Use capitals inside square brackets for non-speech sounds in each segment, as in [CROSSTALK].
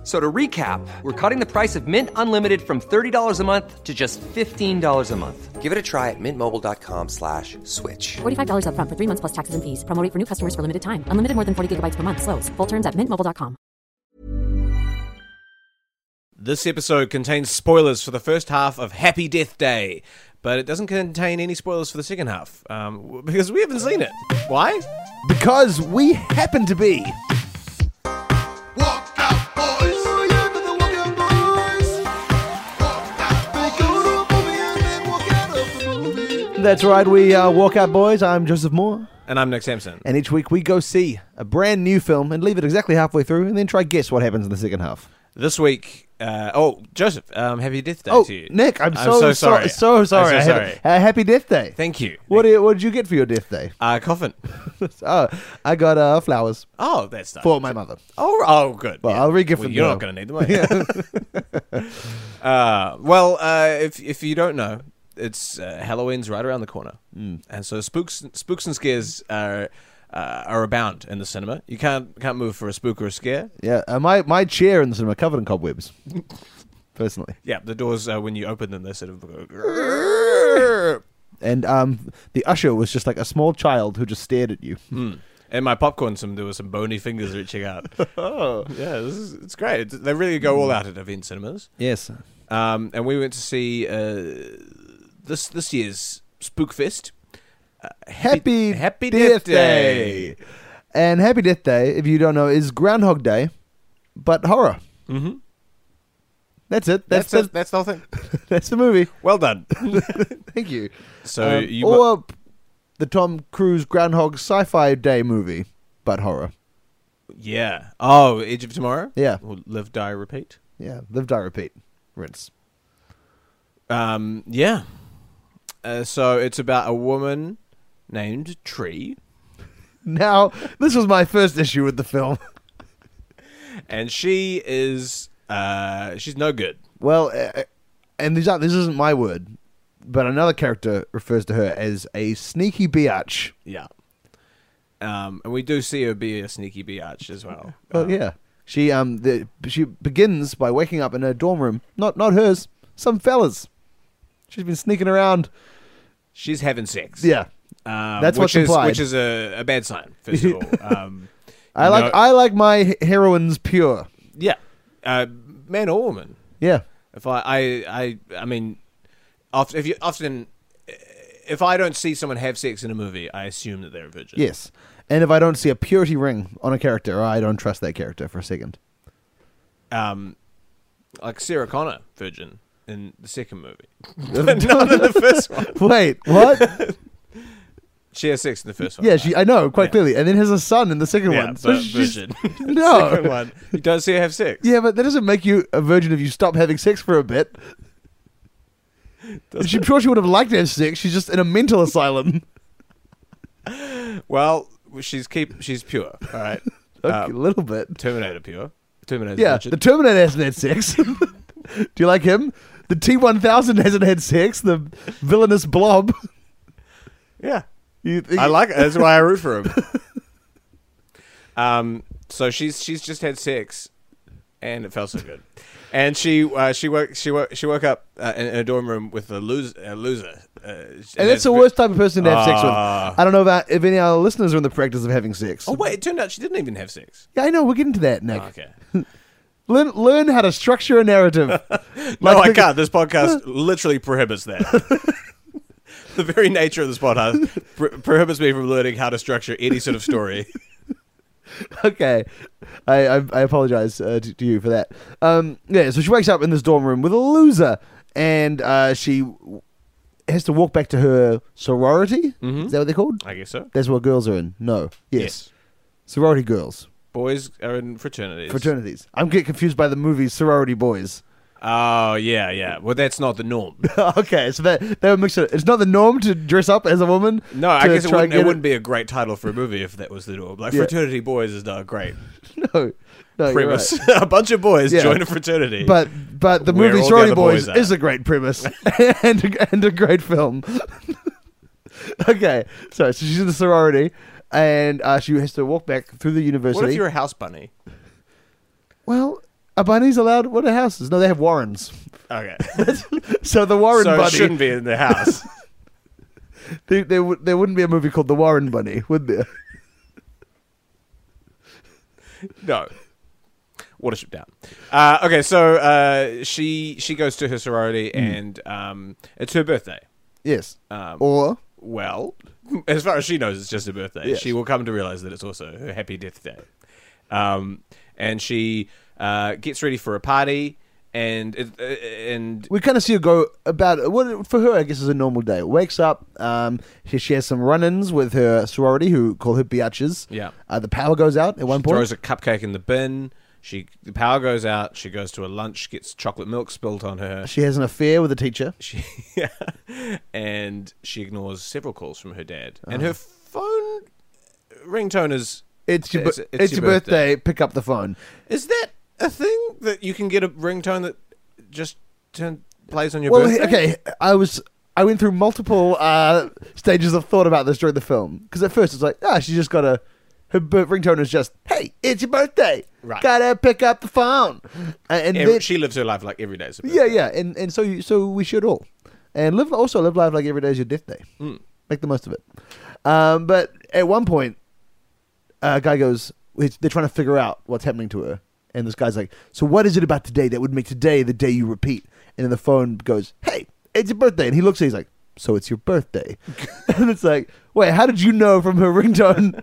F- So to recap, we're cutting the price of Mint Unlimited from $30 a month to just $15 a month. Give it a try at mintmobile.com slash switch. $45 upfront for three months plus taxes and fees. Promo rate for new customers for limited time. Unlimited more than 40 gigabytes per month. Slows. Full terms at mintmobile.com. This episode contains spoilers for the first half of Happy Death Day, but it doesn't contain any spoilers for the second half um, because we haven't seen it. Why? Because we happen to be. That's right, we walk out, Boys. I'm Joseph Moore. And I'm Nick Sampson. And each week we go see a brand new film and leave it exactly halfway through and then try guess what happens in the second half. This week, uh, oh Joseph, um, Happy Death Day Oh, to you. Nick, I'm, so, so sorry. So, so sorry. I'm so sorry. uh, happy Death Day. Thank you. What did, what did you get for your Death Day? Uh, coffin. [LAUGHS] oh, I got uh, flowers Oh, that's nice. for my mother. Oh, oh, good. Well, Yeah. I'll re-gift well, them You're now. not going to need them. Are you? [LAUGHS] [LAUGHS] uh, well, uh, if if you don't know, it's uh, Halloween's right around the corner, mm. and so spooks spooks and scares are uh, are abound in the cinema. You can't can't move for a spook or a scare. Yeah, uh, my, my chair in the cinema covered in cobwebs. [LAUGHS] Personally. Yeah, the doors uh, when you open them, they sort of go. And um, the usher was just like a small child who just stared at you. And my popcorn, some there were some bony fingers reaching out. [LAUGHS] oh, yeah, this is it's great. It's- They really go all out at event cinemas. Yes. Um, and we went to see uh, this this year's Spookfest. Uh, Happy, Happy Death, Death Day. And Happy Death Day, if you don't know, is Groundhog Day, but horror. Mm-hmm. That's it. That's That's that's, that's the whole thing. [LAUGHS] that's the movie. Well done. [LAUGHS] Thank you. So Um, you mu- or the Tom Cruise Groundhog Sci-Fi Day movie, but horror. yeah. Oh, Edge of Tomorrow. Yeah. Or Live, Die, Repeat. Yeah, live, die, repeat, rinse. Um, yeah. Uh, so it's about a woman named Tree, Now, this was my first issue with the film. [LAUGHS] and she is uh, she's no good. Well, uh, and these aren't, this isn't my word, but another character refers to her as a sneaky biatch. Yeah. Um, and we do see her be a sneaky biatch as well. Well, Um, yeah. She um the she begins by waking up in her dorm room. Not not hers, some fellas. She's been sneaking around. She's having sex. Yeah. Um, That's which what's is, implied. Which is a, a bad sign, first of all. [LAUGHS] Um, I like know- I like my heroines pure. yeah, uh, man or woman. Yeah. If I, I, I, I mean, often, if you often, if I don't see someone have sex in a movie, I assume that they're a virgin. Yes. And if I don't see a purity ring on a character, I don't trust that character for a second. Um, like Sarah Connor, virgin in the second movie, but not in the first one. Wait, what? [LAUGHS] She has sex in the first one. yeah, she I know quite Yeah. clearly, and then has a son in the second yeah, one. but she's- virgin. [LAUGHS] [LAUGHS] No. second one, you don't see her have sex. Yeah, but that doesn't make you a virgin if you stop having sex for a bit. Doesn't I'm sure she would have liked to have sex. She's just in a mental asylum. Well, she's keep she's pure. All right. Okay, Um, a little bit. Terminator pure. Terminator. Yeah, virgin. the Terminator hasn't had sex. Do you like him? The T1000 hasn't had sex. The villainous blob. yeah. You, I like it. That's why I root for him. [LAUGHS] um. So she's she's just had sex, and it felt so good. And she uh, she woke she woke she woke up uh, in, in a dorm room with a loser a loser. Uh, and And that's the worst type of person to have sex with. Ah. I don't know about if any of our listeners are in the practice of having sex. Oh wait! It turned out she didn't even have sex. Yeah, I know. We're getting to that, Nick. Oh, okay. [LAUGHS] Learn, learn how to structure a narrative. [LAUGHS] No, Like I the- can't. This podcast literally prohibits that. [LAUGHS] the very nature of this podcast pro- prohibits me from learning how to structure any sort of story. [LAUGHS] okay, I I, I apologize uh, to, to you for that. Um, yeah, so she wakes up in this dorm room with a loser, and uh, she has to walk back to her sorority. Is that what they're called? I guess so. That's what girls are in. No, yes, Yes. sorority girls, Boys are in fraternities. fraternities. I'm getting confused by the movie Sorority Boys. Oh yeah, yeah. Well, that's not the norm. [LAUGHS] okay, so that they were mixed. It. It's not the norm to dress up as a woman. No, I guess it wouldn't, it wouldn't be a great title for a movie if that was the norm. Like Yeah. fraternity boys is not great. [LAUGHS] No, No, you're premise. [LAUGHS] a bunch of boys Yeah. join a fraternity. But but the movie the Sorority Boys, boys is a great premise and a, and a great film. okay, so, so she's in the sorority and uh, she has to walk back through the university. what if you're a house bunny? well, a bunny's allowed. What are houses? No, they have warrens. Okay, [LAUGHS] So the Warren so Bunny. shouldn't be in the house. [LAUGHS] There, there, would- there wouldn't be a movie called The Warren Bunny, would there? no. Watership down. Uh, okay, so uh, she she goes to her sorority and um, it's her birthday. Yes. Um, or Well, as far as she knows, it's just her birthday. Yes. She will come to realize that it's also her happy death day. Um, and she uh, gets ready for a party, and it, uh, and we kind of see her go about what for her. I guess is a normal day. Wakes up. Um, she, she has some run-ins with her sorority, who call her biatches. Yeah. Uh, the power goes out at one point. throws a cupcake in the bin. She the power goes out. She goes to a lunch, gets chocolate milk spilt on her. She has an affair with a teacher. She [LAUGHS] and she ignores several calls from her dad, Oh. and her phone ringtone is It's your, It's- it's it's your your birthday. Pick up the phone. Is that a thing that you can get a ringtone that just turn, plays on your Well, birthday? okay. I was. I went through multiple uh, stages of thought about this during the film because at first it's like, ah, she just got a. Her ringtone is just, "Hey, it's your birthday. Right. Gotta pick up the phone." Uh, and Every- then, she lives her life like every day. Is Yeah, yeah, and and so you, so we should all, and live also live life like every day is your death day. Make the most of it. Um, but at one point, a guy goes, they're trying to figure out what's happening to her, and this guy's like, "So what is it about today that would make today the day you repeat?" And then the phone goes, "Hey, it's your birthday," and he looks at, it, he's like, "So it's your birthday," [LAUGHS] and it's like, "Wait, how did you know from her ringtone?"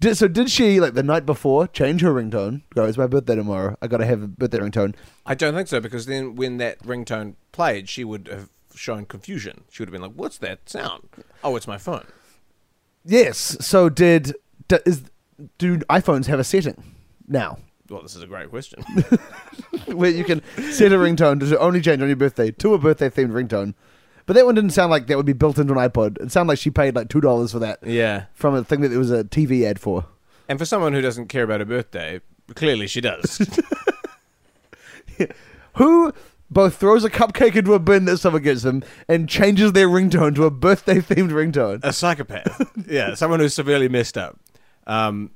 Did, so did she like the night before change her ringtone? Go, it's my birthday tomorrow. I gotta have a birthday ringtone. I don't think so because then when that ringtone played, she would have shown confusion. She would have been like, "What's that sound?" Oh, it's my phone. Yes. So did, do, is do iPhones have a setting now Well, this is a great question. [LAUGHS] where you can set a ringtone to only change on your birthday to a birthday themed ringtone? But that one didn't sound like that would be built into an iPod. It sounded like she paid like two dollars for that yeah, from a thing that there was a TV ad for. and for someone who doesn't care about her birthday, clearly she does. [LAUGHS] Who both throws a cupcake into a bin that someone gives them and changes their ringtone to a birthday themed ringtone? a psychopath. [LAUGHS] yeah, someone who's severely messed up. Um,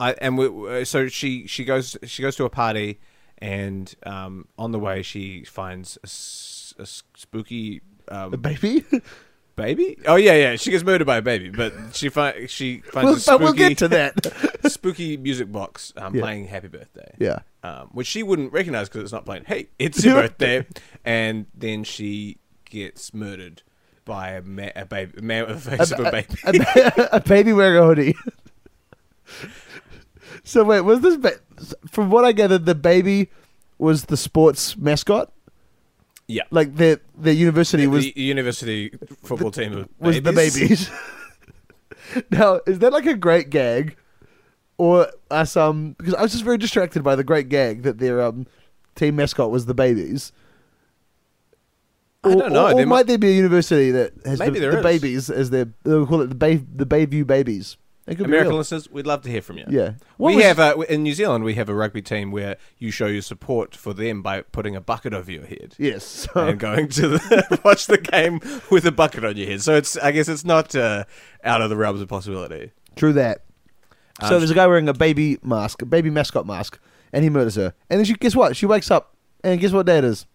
I and we, so she she goes she goes to a party, and um, on the way she finds a, s- a s- spooky um, A baby? [LAUGHS] baby. Oh yeah, yeah. She gets murdered by a baby, but she fi- she finds We'll- a spooky, we'll get to that. [LAUGHS] spooky music box um, Yeah. playing Happy Birthday. Yeah. Um, which she wouldn't recognize because it's not playing. Hey, it's your birthday, and then she gets murdered by a, ma- a baby, a man with face of a baby. a, [LAUGHS] a baby wearing a hoodie. so wait, was this ba- from what I gathered, the baby was the sports mascot? Yeah, Like the the university was the university football team of was the babies. [LAUGHS] now, is that like a great gag, or are some? Because I was just very distracted by the great gag that their um, team mascot was the babies. I don't know. Or, or There might might- there be a university that has the, the babies as their they'll call it the Bay the Bayview babies? It could be American real. listeners, we'd love to hear from you. Yeah. What we was- have a, in New Zealand. We have a rugby team where you show your support for them by putting a bucket over your head. Yes. So, [LAUGHS] and going to the, [LAUGHS] watch the game with a bucket on your head. So it's I guess it's not uh, out of the realms of possibility. true that. Um, so there's a guy wearing a baby mask, a baby mascot mask, and he murders her. And then she guess what? She wakes up and guess what day it is?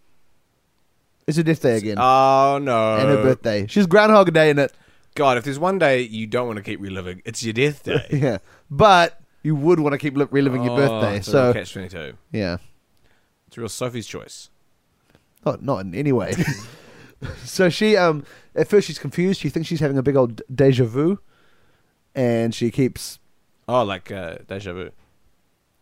It's her death day again. Oh no! and her birthday. She's Groundhog Day in it. God, if there's one day you don't want to keep reliving, it's your death day. [LAUGHS] Yeah. But you would want to keep li- reliving your birthday. Oh, So, catch twenty two. yeah. It's a real Sophie's choice. Not, not in any way. [LAUGHS] so she, um, at first she's confused. She thinks she's having a big old deja vu. And she keeps. Oh, like uh, deja vu.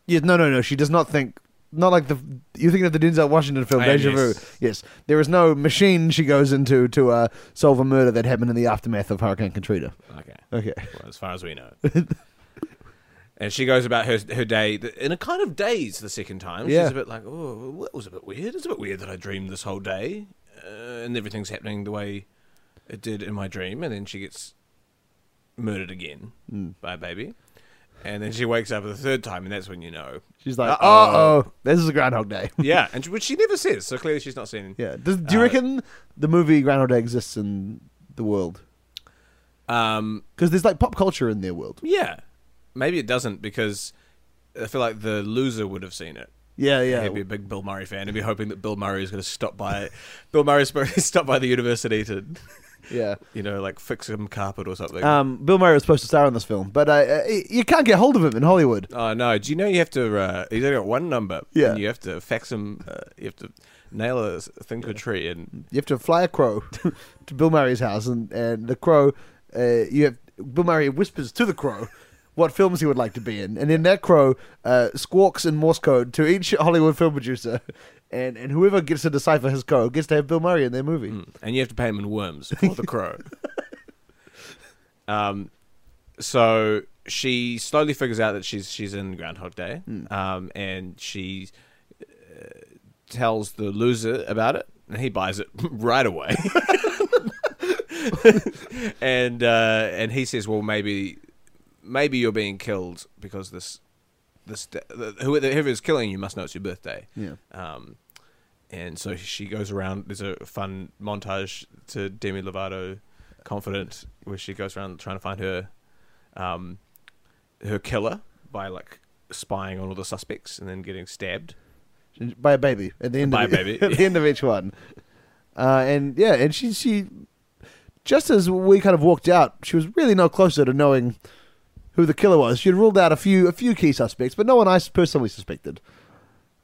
Yeah, no, no, no. She does not think. Not like the you're thinking of the Denzel Washington film I Deja Vu. yes. Yes, there is no machine she goes into to uh, solve a murder that happened in the aftermath of Hurricane Katrina. Okay. Okay, Well, as far as we know. [LAUGHS] and she goes about her her day in a kind of daze the second time. Yeah. She's a bit like, oh, that was a bit weird. It's a bit weird that I dreamed this whole day uh, and everything's happening the way it did in my dream. And then she gets murdered again Hmm. by a baby. And then she wakes up the third time, and that's when you know. She's like, uh oh, this is a Groundhog Day. [LAUGHS] Yeah, and she, which she never says, so clearly she's not seen. yeah. Does, do you Uh, reckon the movie Groundhog Day exists in the world? Um, Because there's like pop culture in their world. yeah, maybe it doesn't because I feel like the loser would have seen it. Yeah, yeah. He'd be a big Bill Murray fan. He'd be hoping that Bill Murray is going to stop by. Bill Murray's supposed to stop by the university to, yeah. you know, like fix some carpet or something. Um, Bill Murray was supposed to star in this film, but uh, uh, you can't get hold of him in Hollywood. oh no! Do you know you have to? Uh, he's only got one number. Yeah. and you have to fax him. Uh, you have to nail a thing to a tree, and You have to fly a crow [LAUGHS] to Bill Murray's house, and, and the crow, uh, you have Bill Murray whispers to the crow what films he would like to be in, and then that crow uh, squawks in Morse code to each Hollywood film producer, and, and whoever gets to decipher his code gets to have Bill Murray in their movie. and you have to pay him in worms for the crow. [LAUGHS] um, so she slowly figures out that she's she's in Groundhog Day, um, and she uh, tells the loser about it, and he buys it [LAUGHS] right away. [LAUGHS] and uh, and he says, "Well, maybe maybe you're being killed because this this the, whoever is killing you must know it's your birthday." Yeah. Um, and so she goes around. There's a fun montage to Demi Lovato, confident, where she goes around trying to find her, um, her killer by like spying on all the suspects and then getting stabbed. by a baby at the end By of a baby, [LAUGHS] at the end of each one. Uh, and yeah, and she she just as we kind of walked out, she was really no closer to knowing who the killer was. She had ruled out a few a few key suspects, but no one I personally suspected.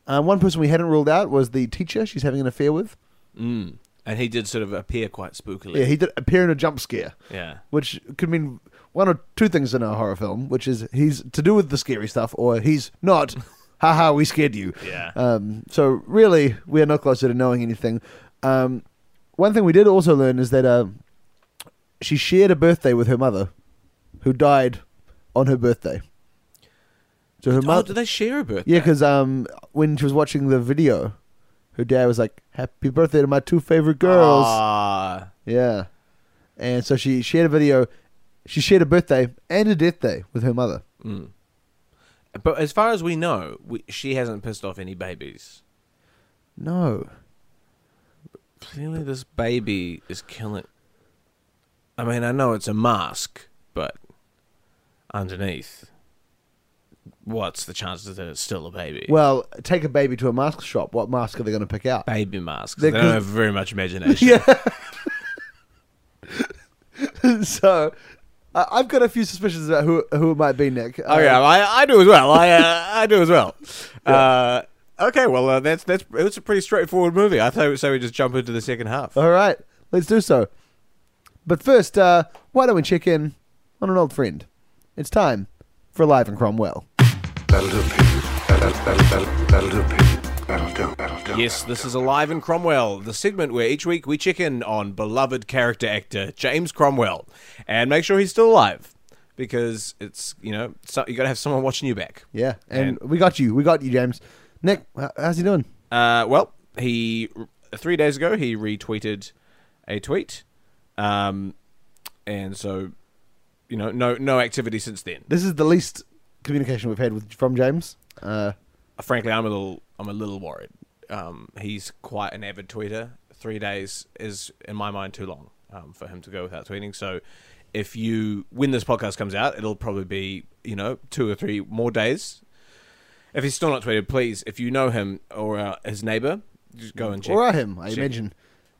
Uh, one person we hadn't ruled out was the teacher she's having an affair with. Mm. And he did sort of appear quite spookily. Yeah, he did appear in a jump scare, Yeah. which could mean one or two things in a horror film, which is he's to do with the scary stuff, or he's not. [LAUGHS] Haha, we scared you. Yeah. Um, so really, we are no closer to knowing anything. Um, one thing we did also learn is that uh, she shared a birthday with her mother, who died on her birthday. So her Oh, mother, did they share a birthday? yeah, because um, when she was watching the video, her dad was like, "Happy birthday to my two favorite girls." Ah. Yeah, and so she shared a video. She shared a birthday and a death day with her mother. Mm. But as far as we know, we, she hasn't pissed off any babies. No, Clearly, this baby is killing. I mean, I know it's a mask, but underneath, what's the chances that it's still a baby? well, take a baby to a mask shop. What mask are they going to pick out? baby masks. They're They don't have very much [LAUGHS] imagination. Yeah. [LAUGHS] so, I've got a few suspicions about who who it might be, Nick. Oh yeah, I, I do as well. I uh, [LAUGHS] I do as well. Uh, okay, well uh, that's that's it's a pretty straightforward movie. I thought so. We just jump into the second half. All right, let's do so. But first, uh, why don't we check in on an old friend? It's time for Live in Cromwell. That'll do, That'll, do. Yes, this is Alive in Cromwell, the segment where each week we check in on beloved character actor James Cromwell and make sure he's still alive because it's you know so, you got to have someone watching you back. Yeah, and, And- we got you. We got you, James. Nick, how's he doing? Uh, well, he three days ago he retweeted a tweet, um, and so you know no no activity since then. This is the least communication we've had with from James. Uh, Frankly, I'm a little I'm a little worried. Um, he's quite an avid tweeter. Three days is in my mind too long um, for him to go without tweeting. So. If you when this podcast comes out, it'll probably be you know two or three more days. If he's still not tweeted, please, if you know him or uh, his neighbor, just go and check. or him, I check- imagine.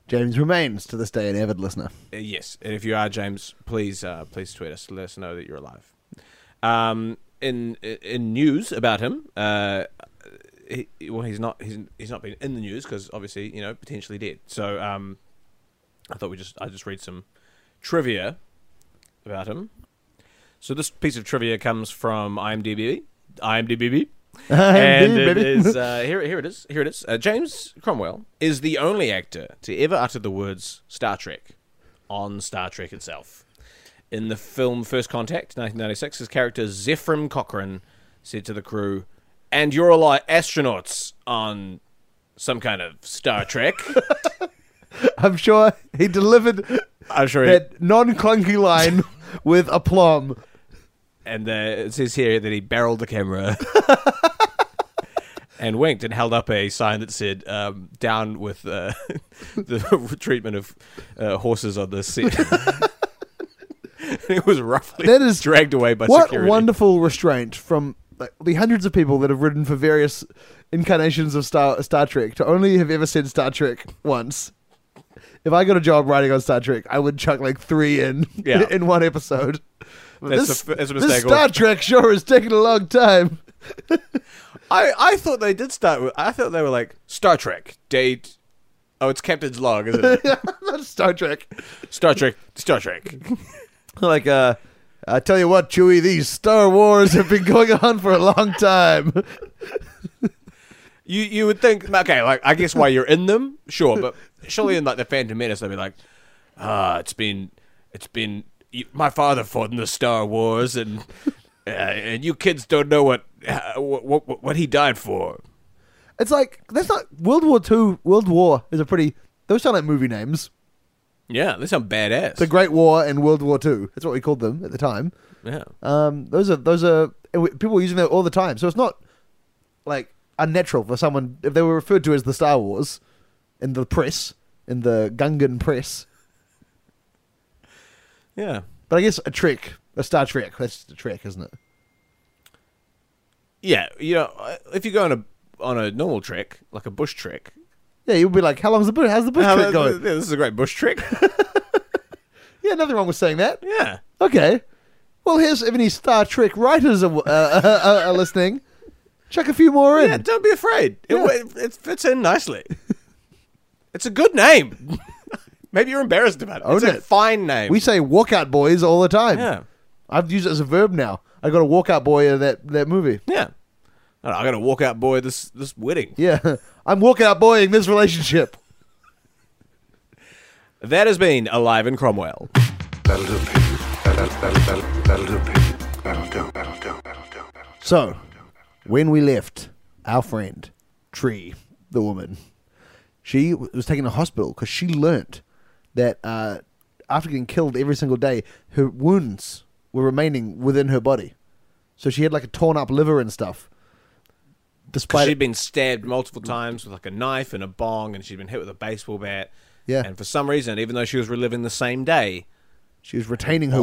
James remains to this day an avid listener. Uh, yes, and if you are James, please uh, please tweet us. Let us know that you're alive. Um, in in news about him, uh, he, well, he's not he's he's not been in the news because obviously you know potentially dead. So um, I thought we just I just read some trivia about him. So this piece of trivia comes from IMDb. IMDb. [LAUGHS] and it baby. is uh, [LAUGHS] here. Here it is. Here it is. Uh, James Cromwell is the only actor to ever utter the words "Star Trek" on Star Trek itself. In the film First Contact, 1996, his character Zefram Cochrane said to the crew, "And you're all like astronauts on some kind of Star Trek." [LAUGHS] I'm sure he delivered I'm sure. He, that non clunky line with aplomb. And uh, it says here that he barreled the camera [LAUGHS] and winked and held up a sign that said um, "Down with uh, [LAUGHS] the treatment of uh, horses on the set." [LAUGHS] it was roughly That is- dragged away by what security. wonderful restraint from like, the hundreds of people that have written for various incarnations of Star Star Trek to only have ever said Star Trek once. If I got a job writing on Star Trek, I would chuck like three in Yeah. in one episode. That's this, a- that's a this mistake. Star [LAUGHS] Trek sure is taking a long time. I, I thought they did start with. I thought they were like Star Trek date. Oh, it's Captain's log, isn't it? [LAUGHS] Not Star Trek. Star Trek. Star Trek. [LAUGHS] Like, uh, I tell you what, Chewie, these Star Wars have been going on for a long time. You you would think okay, like I guess why you're in them, sure, but surely in like the Phantom Menace, they'd be like, ah, it's been it's been my father fought in the Star Wars, and [LAUGHS] uh, and you kids don't know what, uh, what what what he died for. It's like that's not World War Two. World War is a pretty. Those sound like movie names. Yeah, they sound badass. The Great War and World War Two. That's what we called them at the time. yeah, Um, those are those are people were using that all the time. So it's not like unnatural for someone if they were referred to as the Star Wars in the press in the Gungan press. Yeah. But I guess a trick, a Star Trek. That's the trick, isn't it? Yeah, you know, uh, if you go on a on a normal trek, like a bush trek, Yeah, you'd be like, "How long's the bush? How's the bush uh, trek yeah, going?" this is a great bush trek. [LAUGHS] Yeah, nothing wrong with saying that. yeah, Okay. Well, here's if any Star Trek writers are, uh, are, are listening. Chuck a few more in. yeah. Don't be afraid. It, Yeah. it, it fits in nicely. it's a good name. [LAUGHS] Maybe you're embarrassed about it. Own it's a it. fine name. We say walkout boys all the time. yeah, I've used it as a verb now. I got a walkout boy in that, that movie. yeah. I got a walkout boy. This this wedding. Yeah. [LAUGHS] I'm walkout boying this relationship. That has been alive in Cromwell. That'll do, Pete. That'll, that'll, that'll, that'll do, Pete. That'll do, that'll do, that'll do. So, when we left our friend, Tree, the woman, she was taken to hospital because she learnt that uh, after getting killed every single day, her wounds were remaining within her body. So she had like a torn up liver and stuff. Despite she'd been stabbed multiple times with like a knife and a bong, and she'd been hit with a baseball bat. Yeah. And for some reason, even though she was reliving the same day, she was retaining her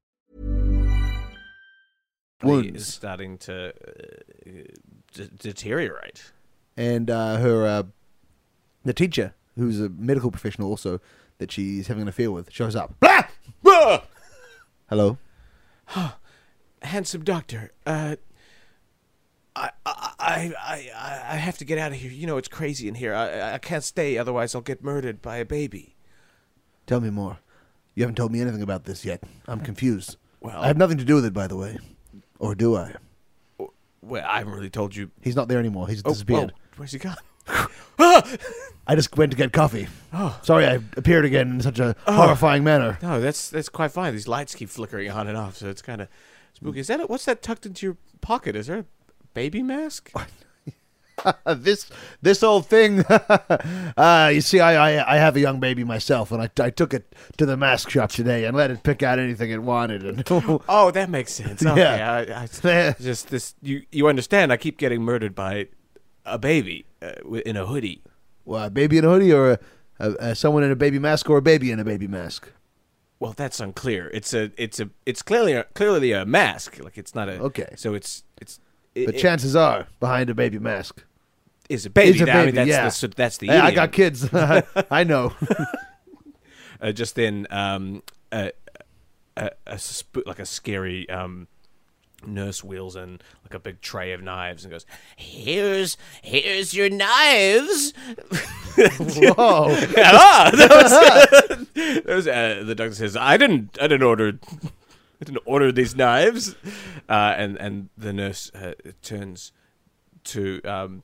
today. is starting to uh, d- deteriorate. and uh, her uh, the teacher, who's a medical professional also, that she's having an affair with, shows up. Blah! Ah! Hello. [GASPS] Handsome doctor, uh, I, I, I, I, I have to get out of here. You know it's crazy in here. I, I can't stay, otherwise I'll get murdered by a baby. Tell me more. You haven't told me anything about this yet. I'm confused. Well- I have nothing to do with it, by the way. Or do I? Well, I haven't really told you. He's not there anymore. He's Oh, oh disappeared. whoa, where's he gone? [LAUGHS] I just went to get coffee. Oh. Sorry, I appeared again in such a oh. horrifying manner. No, that's that's quite fine. These lights keep flickering on and off, so it's kind of spooky. Is that a, what's that tucked into your pocket? Is there a baby mask? [LAUGHS] [LAUGHS] this this old thing. [LAUGHS] uh, you see, I, I I have a young baby myself, and I, I took it to the mask shop today and let it pick out anything it wanted. And [LAUGHS] Oh, that makes sense. Okay, Yeah. I, I, just this. You you understand? I keep getting murdered by a baby uh, in a hoodie. well, a baby in a hoodie, or a, a, a someone in a baby mask, or a baby in a baby mask. Well, that's unclear. It's a it's a it's clearly a, clearly a mask. Like it's not a Okay. So it's it's But it, chances are, behind a baby mask is a baby. is a I mean, that's yeah, the, that's the. Hey, I got kids. [LAUGHS] I know. [LAUGHS] uh, just then um, a, a, a sp- like a scary um, nurse wheels in like a big tray of knives and goes, "Here's here's your knives." [LAUGHS] Whoa. ah, that was, that was uh, the doctor says, "I didn't I didn't order I didn't order these knives. Uh, and and the nurse uh, turns to um,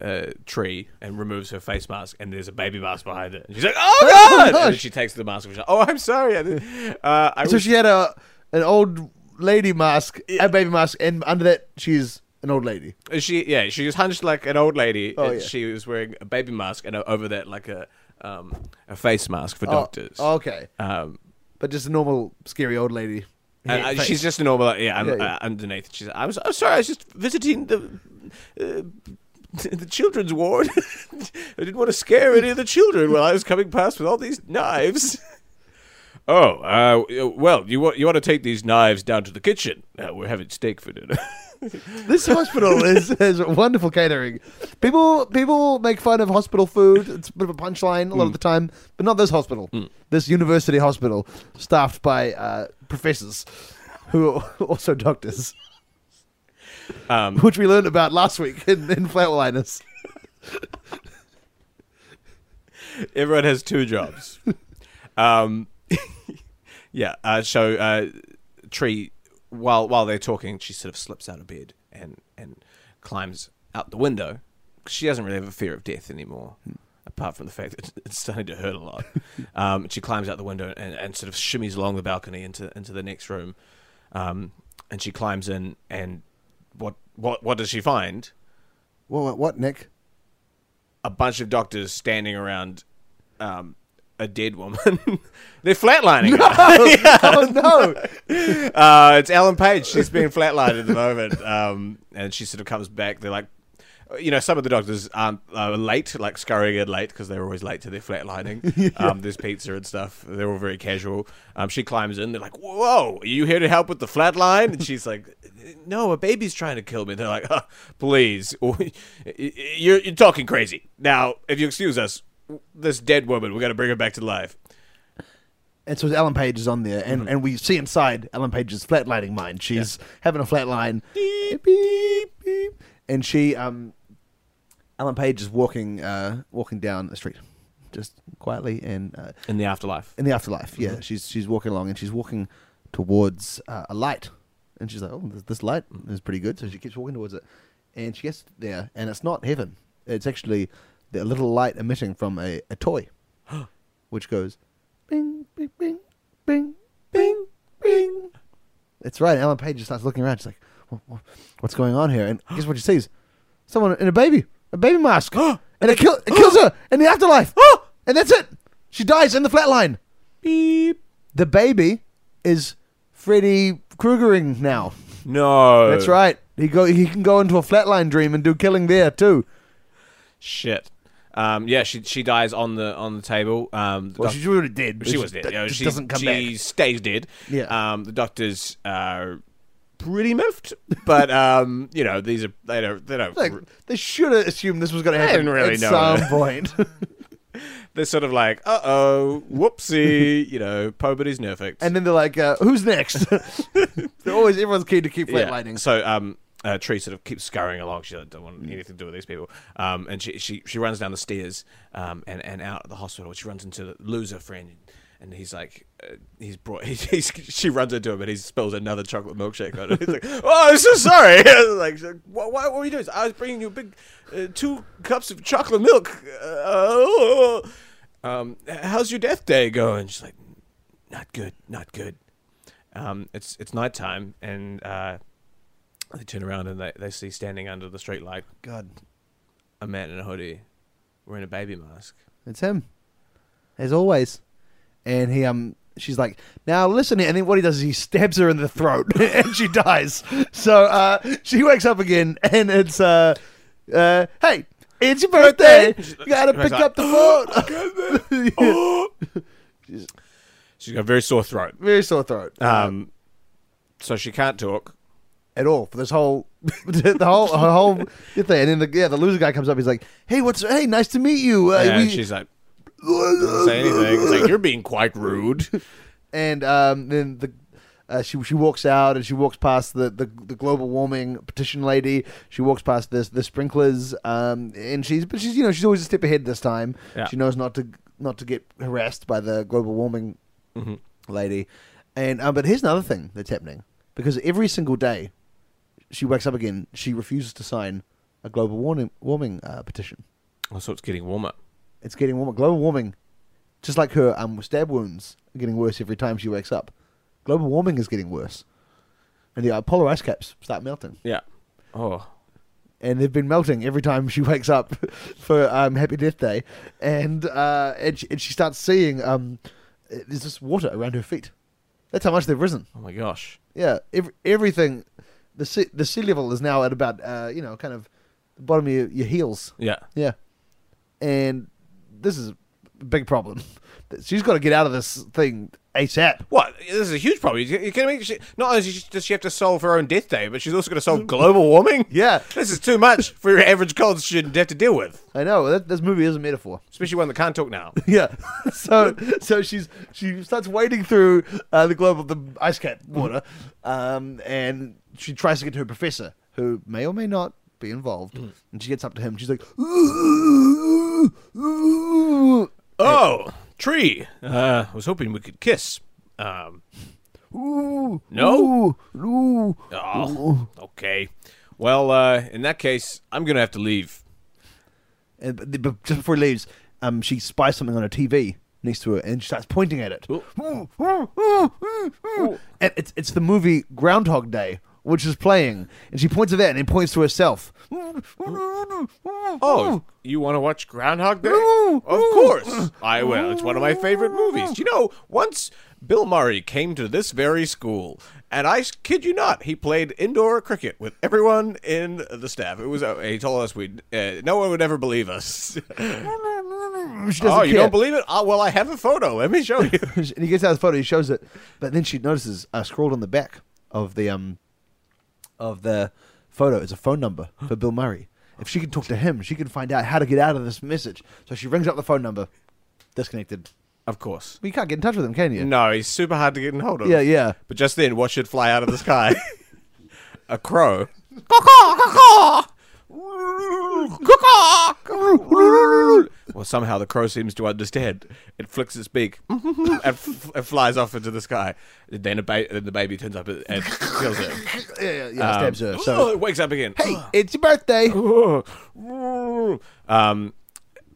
uh, Tree and removes her face mask, and there's a baby mask behind it. And she's like, "Oh [LAUGHS] Oh, god!" and she takes the mask. And she's like, "Oh, I'm sorry." Uh, I So was- she had a an old lady mask, a baby mask, and under that she's an old lady. She yeah, she was hunched like an old lady. Oh, yeah. She was wearing a baby mask and over that like a um a face mask for Oh, doctors. okay, Um, but just a normal scary old lady. and, uh, Face. she's just a normal yeah. Yeah, yeah. Uh, underneath. She's I was I'm sorry. I was just visiting the. [LAUGHS] The children's ward. [LAUGHS] I didn't want to scare any of the children while I was coming past with all these knives. [LAUGHS] Oh, uh, well, you want you want to take these knives down to the kitchen? Uh, we're having steak for dinner. This hospital is, is wonderful catering. People people make fun of hospital food. It's a bit of a punchline a lot of the time, but not this hospital. This university hospital, staffed by uh, professors who are also doctors, Um, [LAUGHS] which we learned about last week in, in Flatliners. Everyone has two jobs. um, [LAUGHS] yeah. Uh, so uh, Tree, while while they're talking, she sort of slips out of bed and and climbs out the window. She doesn't really have a fear of death anymore, apart from the fact that [LAUGHS] it's starting to hurt a lot. um, she climbs out the window and, and sort of shimmies along the balcony into into the next room. Um, and she climbs in, and what what what does she find? What, what, Nick? a bunch of doctors standing around um, a dead woman. [LAUGHS] They're flatlining. her. [LAUGHS] oh [LAUGHS] no! Uh, it's Ellen Page. She's being flatlined at the moment, um, and she sort of comes back. They're like, you know, some of the doctors aren't uh, late, like scurrying in late because they're always late to their flatlining. [LAUGHS] um, there's pizza and stuff. They're all very casual. Um, she climbs in. They're like, "Whoa, are you here to help with the flatline?" And she's like, "No, a baby's trying to kill me." They're like, oh, "Please, [LAUGHS] you're you're talking crazy." Now, if you excuse us, this dead woman, we got to bring her back to life. And so Ellen Page is on there, and, Mm-hmm. and we see inside Ellen Page's flatlining mind. She's having a flatline, beep, beep, beep, and she, um, Ellen Page is walking, uh, walking down the street, just quietly, and uh, In the afterlife. in the afterlife. Mm-hmm. Yeah, she's she's walking along, and she's walking towards uh, a light, and she's like, "Oh, this, this light is pretty good." So she keeps walking towards it, and she gets there, and it's not heaven; it's actually a little light emitting from a, a toy, [GASPS] which goes, "Bing, bing, bing, bing, bing, bing." That's right. Ellen Page just starts looking around. She's like, "Wha- wha- "What's going on here?" And guess what she sees? Someone in a baby, a baby mask, [GASPS] and it, kill, it kills [GASPS] her in the afterlife. [GASPS] and that's it. She dies in the flatline. Beep. The baby is Freddy Kruegering now. No. That's right. He go. He can go into a flatline dream and do killing there too. Shit. Um, yeah, she she dies on the on the table. Um, the Well, doc- she's already dead. she was dead. You know, just she doesn't come back. she back. stays dead. Yeah. Um, the doctors are pretty miffed, but um, you know these are they don't they don't Like, they should have assumed this was going to happen didn't really at know some that. point. [LAUGHS] [LAUGHS] they're sort of like uh oh whoopsie you know Poverty's nerfed and then they're like, uh, "Who's next?" [LAUGHS] they're always everyone's keen to keep Yeah. flatlining. So um, uh, Tree sort of keeps scurrying along. She doesn't want anything to do with these people. Um, and she, she she runs down the stairs um, and and out of the hospital. She runs into the loser friend. And he's like, uh, he's brought. [LAUGHS] He's, he's, she runs into him, and he spills another chocolate milkshake on it. He's like, [LAUGHS] "Oh, I'm so sorry." [LAUGHS] like, what, what, were you doing? I was bringing you a big uh, two cups of chocolate milk. Uh, um, how's your death day going? She's like, not good, not good. Um, it's it's nighttime, and uh, they turn around and they, they see standing under the street light God, a man in a hoodie wearing a baby mask. it's him, as always. And he um, she's like, "Now listen," and then what he does is he stabs her in the throat, [LAUGHS] and she dies. So uh, she wakes up again, and it's uh, uh, hey. It's your birthday. You gotta pick like, up the phone. [LAUGHS] [GASPS] She's got a very sore throat. Very sore throat. Um, so she can't talk. at all for this whole [LAUGHS] the whole whole thing. And then the yeah the loser guy comes up. He's like, "Hey, what's hey, nice to meet you." Uh, and we- she's like, doesn't say anything. It's like, you're being quite rude. [LAUGHS] and um, then the uh, she she walks out and she walks past the, the, the global warming petition lady. She walks past this the sprinklers, um, and she's but she's you know she's always a step ahead this time. Yeah. She knows not to not to get harassed by the global warming Mm-hmm. lady. And um, but here's another thing that's happening because every single day she wakes up again, she refuses to sign a global warming warming uh, petition. Oh, so it's getting warmer. It's getting warmer. Global warming, just like her um, stab wounds, are getting worse every time she wakes up. Global warming is getting worse, and the uh, polar ice caps start melting. Yeah. Oh. and they've been melting every time she [LAUGHS] wakes up for um, Happy Death Day, and uh, and, she, and she starts seeing um, there's this water around her feet. That's how much they've risen. Oh my gosh. Yeah, every, everything. The sea, the sea level is now at about uh, you know kind of the bottom of your, your heels. Yeah. Yeah, and this is a big problem. She's got to get out of this thing ASAP. What? This is a huge problem. You, you kidding me? She, not only does she have to solve her own death day, but she's also going to solve global warming. [LAUGHS] Yeah. This is too much for your average college student to have to deal with, I know that this movie is a metaphor. especially one that can't talk now. [LAUGHS] Yeah. [LAUGHS] So so she's she starts wading through uh, the globe of the ice cap water, um, and she tries to get to her professor, who may or may not be involved. And she gets up to him. She's like, "Ooh, ooh, Oh, tree. Uh, I was hoping we could kiss. Um, ooh, No? ooh." oh, okay. Well, uh, in that case, I'm to have to leave. And but, but just before he leaves, um, she spies something on a TV next to her, and she starts pointing at it. And it's it's the movie Groundhog Day, which is playing, and she points at that and then points to herself. Oh, you want to watch Groundhog Day? Of course. I will. It's one of my favorite movies. You know, once Bill Murray came to this very school, and I kid you not, he played indoor cricket with everyone in the staff. It was. Uh, he told us we. Uh, no one would ever believe us. [LAUGHS] Oh, you care. don't believe it? Oh, well, I have a photo. Let me show you. [LAUGHS] and he gets out the photo, he shows it, but then she notices uh, scrawled on the back of the um of the photo is a phone number for Bill Murray. If she can talk to him, she can find out how to get out of this message. So she rings up the phone number, disconnected. of course. But you can't get in touch with him, can you? No, he's super hard to get in hold of. Yeah, yeah. But just then, what should fly out of the sky? [LAUGHS] a crow. Well, somehow the crow seems to understand. It flicks its beak and f- it flies off into the sky. Then, a ba- then the baby turns up and kills it. [LAUGHS] Yeah, yeah, yeah stabs her. Oh, So it wakes up again. hey, it's your birthday. [LAUGHS] um,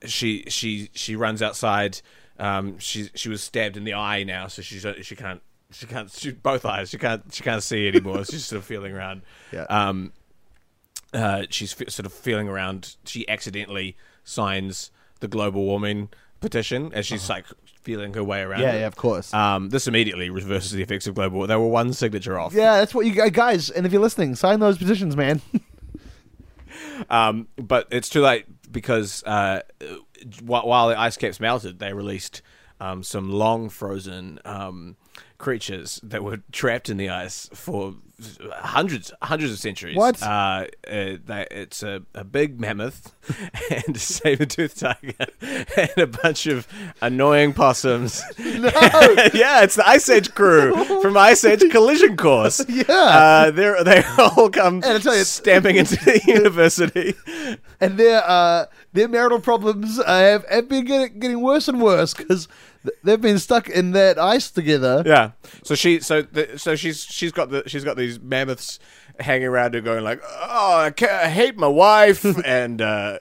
she she she runs outside. Um, she she was stabbed in the eye now, so she's she can't she can't she, both eyes. She can't she can't see anymore. she's sort of feeling around. [LAUGHS] Yeah. Um, uh, she's fe- sort of feeling around. She accidentally signs the global warming petition as she's like feeling her way around. Uh-huh. Yeah, it. yeah, of course. Um, this immediately reverses the effects of global. They were one signature off. Yeah, that's what you guys-. And if you're listening, sign those petitions, man. [LAUGHS] Um, but it's too late because uh, while, while the ice caps melted, they released um, some long frozen um, creatures that were trapped in the ice for hundreds hundreds of centuries. What? Uh, uh, they, it's a, a big mammoth [LAUGHS] and a saber-toothed tiger [LAUGHS] and a bunch of annoying possums. [LAUGHS] No. yeah, it's the Ice Age crew from Ice Age Collision Course. Yeah. Uh, they're, they all come And I tell you- stamping into the university. and their uh, their marital problems uh, have, have been getting, getting worse and worse because they've been stuck in that ice together. Yeah. So she, so the, so she's she's got the she's got these mammoths hanging around her, going like, "Oh, I, ca I hate my wife," [LAUGHS] and uh,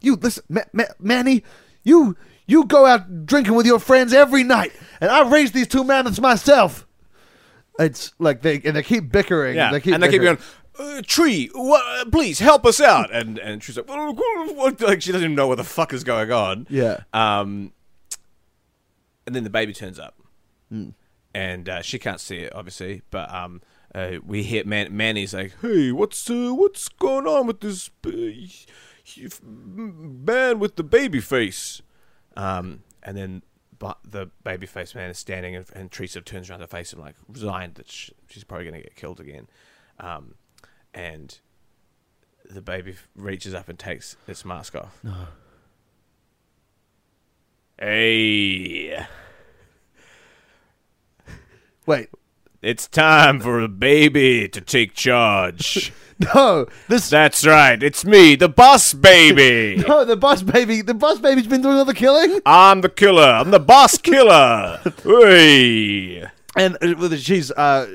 You listen, Ma- Ma- Manny. You you go out drinking with your friends every night, and I raised these two mammoths myself. It's like they and they keep bickering. yeah, they keep and they keep going. Uh, tree, wha- please help us out, and and she's like, [LAUGHS] like she doesn't even know what the fuck is going on. Yeah. Um, and then the baby turns up, Hmm. and uh, she can't see it, obviously. But um, uh, we hear Man- Manny's like, "Hey, what's uh, what's going on with this man with the baby face?" Um, and then but the baby face man is standing, and, and Teresa turns around to face him, like resigned that sh- she's probably going to get killed again. Um, and the baby reaches up and takes its mask off. No. Hey, Wait, it's time for the baby to take charge. [LAUGHS] no, this That's right, it's me, the boss baby. [LAUGHS] no, the boss baby. The boss baby's been doing all the killing. I'm the killer. I'm the boss killer. [LAUGHS] hey. and uh, she's uh,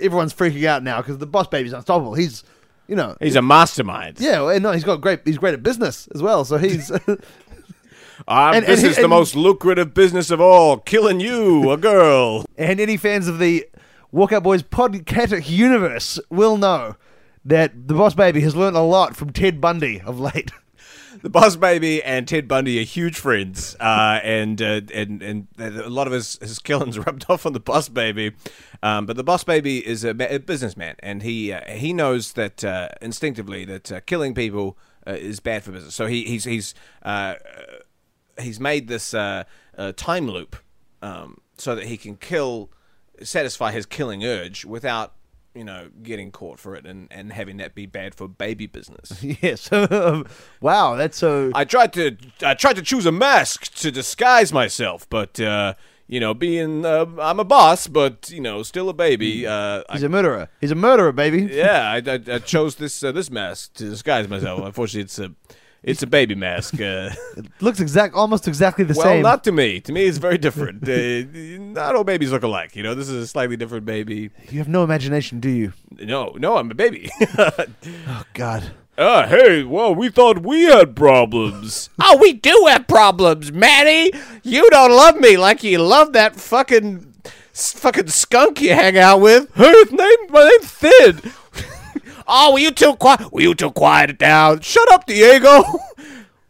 everyone's freaking out now because the boss baby's unstoppable. He's, you know, He's a mastermind. yeah, well, and no, he's got great. He's great at business as well. So he's Ah, And- this and is the most lucrative business of all, killing you, a girl. [LAUGHS] and any fans of the Walkout Boys podcatic universe will know that the boss baby has learned a lot from Ted Bundy of late. [LAUGHS] The Boss Baby and Ted Bundy are huge friends, uh, and, uh, and and a lot of his, his killings [LAUGHS] rubbed off on the Boss Baby. Um, but the Boss Baby is a, a businessman, and he uh, he knows that uh, instinctively that uh, killing people uh, is bad for business. So he, he's he's uh, he's made this uh, uh, time loop um, so that he can kill, satisfy his killing urge without you know getting caught for it and, and having that be bad for baby business. [LAUGHS] yes. [LAUGHS] wow, that's so. I tried to I tried to choose a mask to disguise myself, but uh, you know, being uh, I'm a boss, but you know, still a baby. Uh, he's a murderer. He's a murderer, baby. yeah, [LAUGHS] I, I, I chose this uh, this mask to disguise myself. Unfortunately, it's a it's a baby mask. Uh, [LAUGHS] Looks exact, almost exactly the well, same. Well, not to me. To me, it's very different. uh, not all babies look alike. You know, this is a slightly different baby. you have no imagination, do you? No, no, I'm a baby. [LAUGHS] Oh God. Ah, hey, well, we thought we had problems. [LAUGHS] oh, we do have problems, Manny. You don't love me like you love that fucking fucking skunk you hang out with. Hey, his name, my name's Thid. Oh, will you two quiet? Will you two quiet down? Shut up, Diego. [LAUGHS]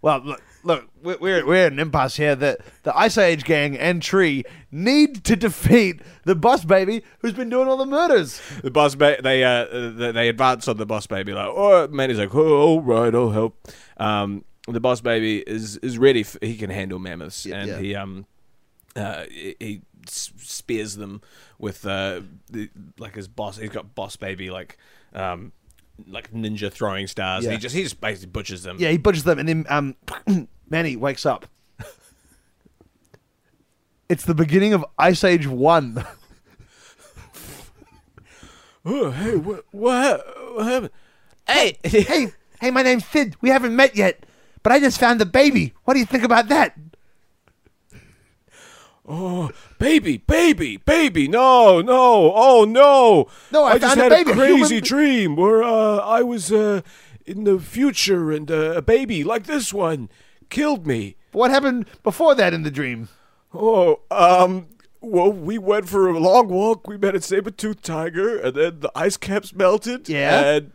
Well, look, look, we're we're, we're at an impasse here. That the Ice Age gang and Tree need to defeat the boss baby who's been doing all the murders. the boss, Baby, they uh, they, they advance on the boss baby like, oh, Manny's like, oh, all right, I'll help. Um, the boss baby is is ready. For, he can handle mammoths, and yeah. he um uh he, he spears them with uh the, like his boss. He's got boss baby like um like ninja throwing stars. And he just he just basically butchers them. Yeah, he butchers them, and then um, [CLEARS THROAT] Manny wakes up. It's the beginning of Ice Age One. [LAUGHS] Oh, hey, what what, what happened? Hey, hey, hey, my name's Sid. We haven't met yet, but I just found the baby. What do you think about that? Oh, baby, baby, baby! No, no, oh no! No, I just found a had baby, a a crazy dream where uh, I was uh, in the future and uh, a baby like this one killed me. What happened before that in the dream? Oh, um, well, we went for a long walk. We met a saber-toothed tiger, and then the ice caps melted. Yeah. and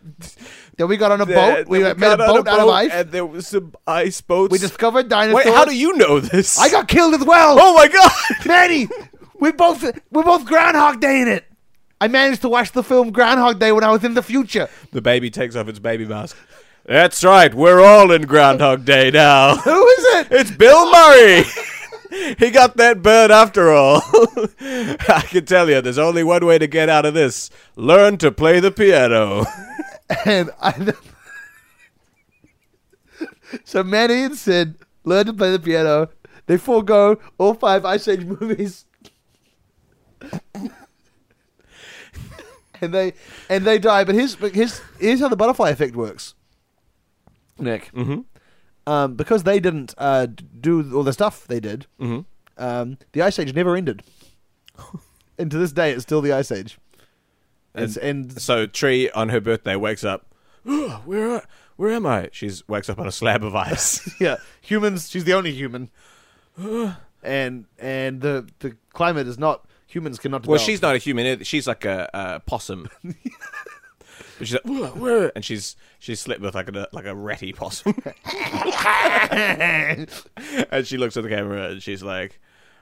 Then we got on a then- boat. We then made a got on boat out of ice. and there was some ice boats. We discovered dinosaurs. Wait, how do you know this? I got killed as well. Oh my god! [LAUGHS] Manny, we both we're both Groundhog Day in it. I managed to watch the film Groundhog Day when I was in the future. The baby takes off its baby mask. That's right. We're all in Groundhog Day now. Who is it? It's Bill Murray. [LAUGHS] he got that bird after all. [LAUGHS] I can tell you, there's only one way to get out of this: learn to play the piano. [LAUGHS] And I. so Manny and Sid learn to play the piano. They forego all five Ice Age movies. and they and they die. But here's but here's here's how the butterfly effect works. Nick. Mm-hmm. Um, because they didn't uh, do all the stuff they did, Mm-hmm. um, the Ice Age never ended. [LAUGHS] and to this day, it's still the Ice Age. It's, and So Tree on her birthday wakes up. "Oh, [GASPS] where are, where am I? She's wakes up on a slab of ice. [LAUGHS] yeah, humans. She's the only human. [GASPS] and and the the climate is not humans cannot. Well, she's not a human. either. She's like a, a possum. [LAUGHS] But she's like, "Whoa, whoa," and she's she's slipped with like a like a ratty possum. [LAUGHS] and she looks at the camera and she's like,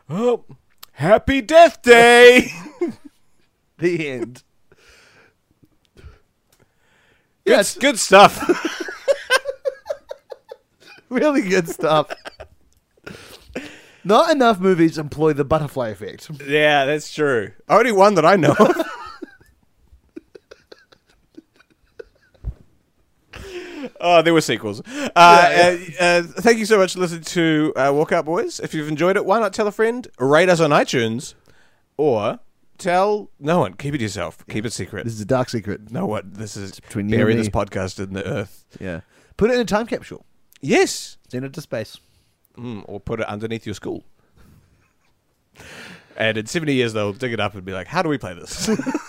"Oh, happy Death Day!" [LAUGHS] the end. yeah, it's good stuff. [LAUGHS] Really good stuff. Not enough movies employ the butterfly effect. yeah, that's true. Only one that I know. of. Oh, there were sequels. Uh, uh, uh, thank you so much for listening to uh, Walkout Boys. If you've enjoyed it, why not tell a friend? Rate us on iTunes, or tell no one. Keep it to yourself. Keep it secret. This is a dark secret. no one. This is between you and bury this podcast in the earth. Yeah. Put it in a time capsule. Yes, Send it to space. mm, or put it underneath your school. [LAUGHS] And in 70 years, they'll dig it up and be like, how do we play this? [LAUGHS]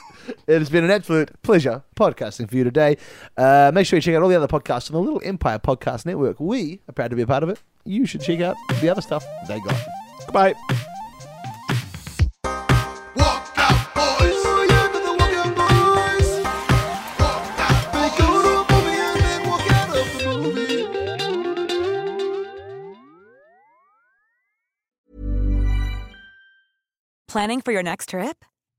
It has been an absolute pleasure podcasting for you today. Uh, make sure you check out all the other podcasts on the Little Empire Podcast Network. We are proud to be a part of it. You should check out the other stuff they got. Goodbye. Walk out, boys. They go to a movie and then walk out of the movie. Planning for your next trip?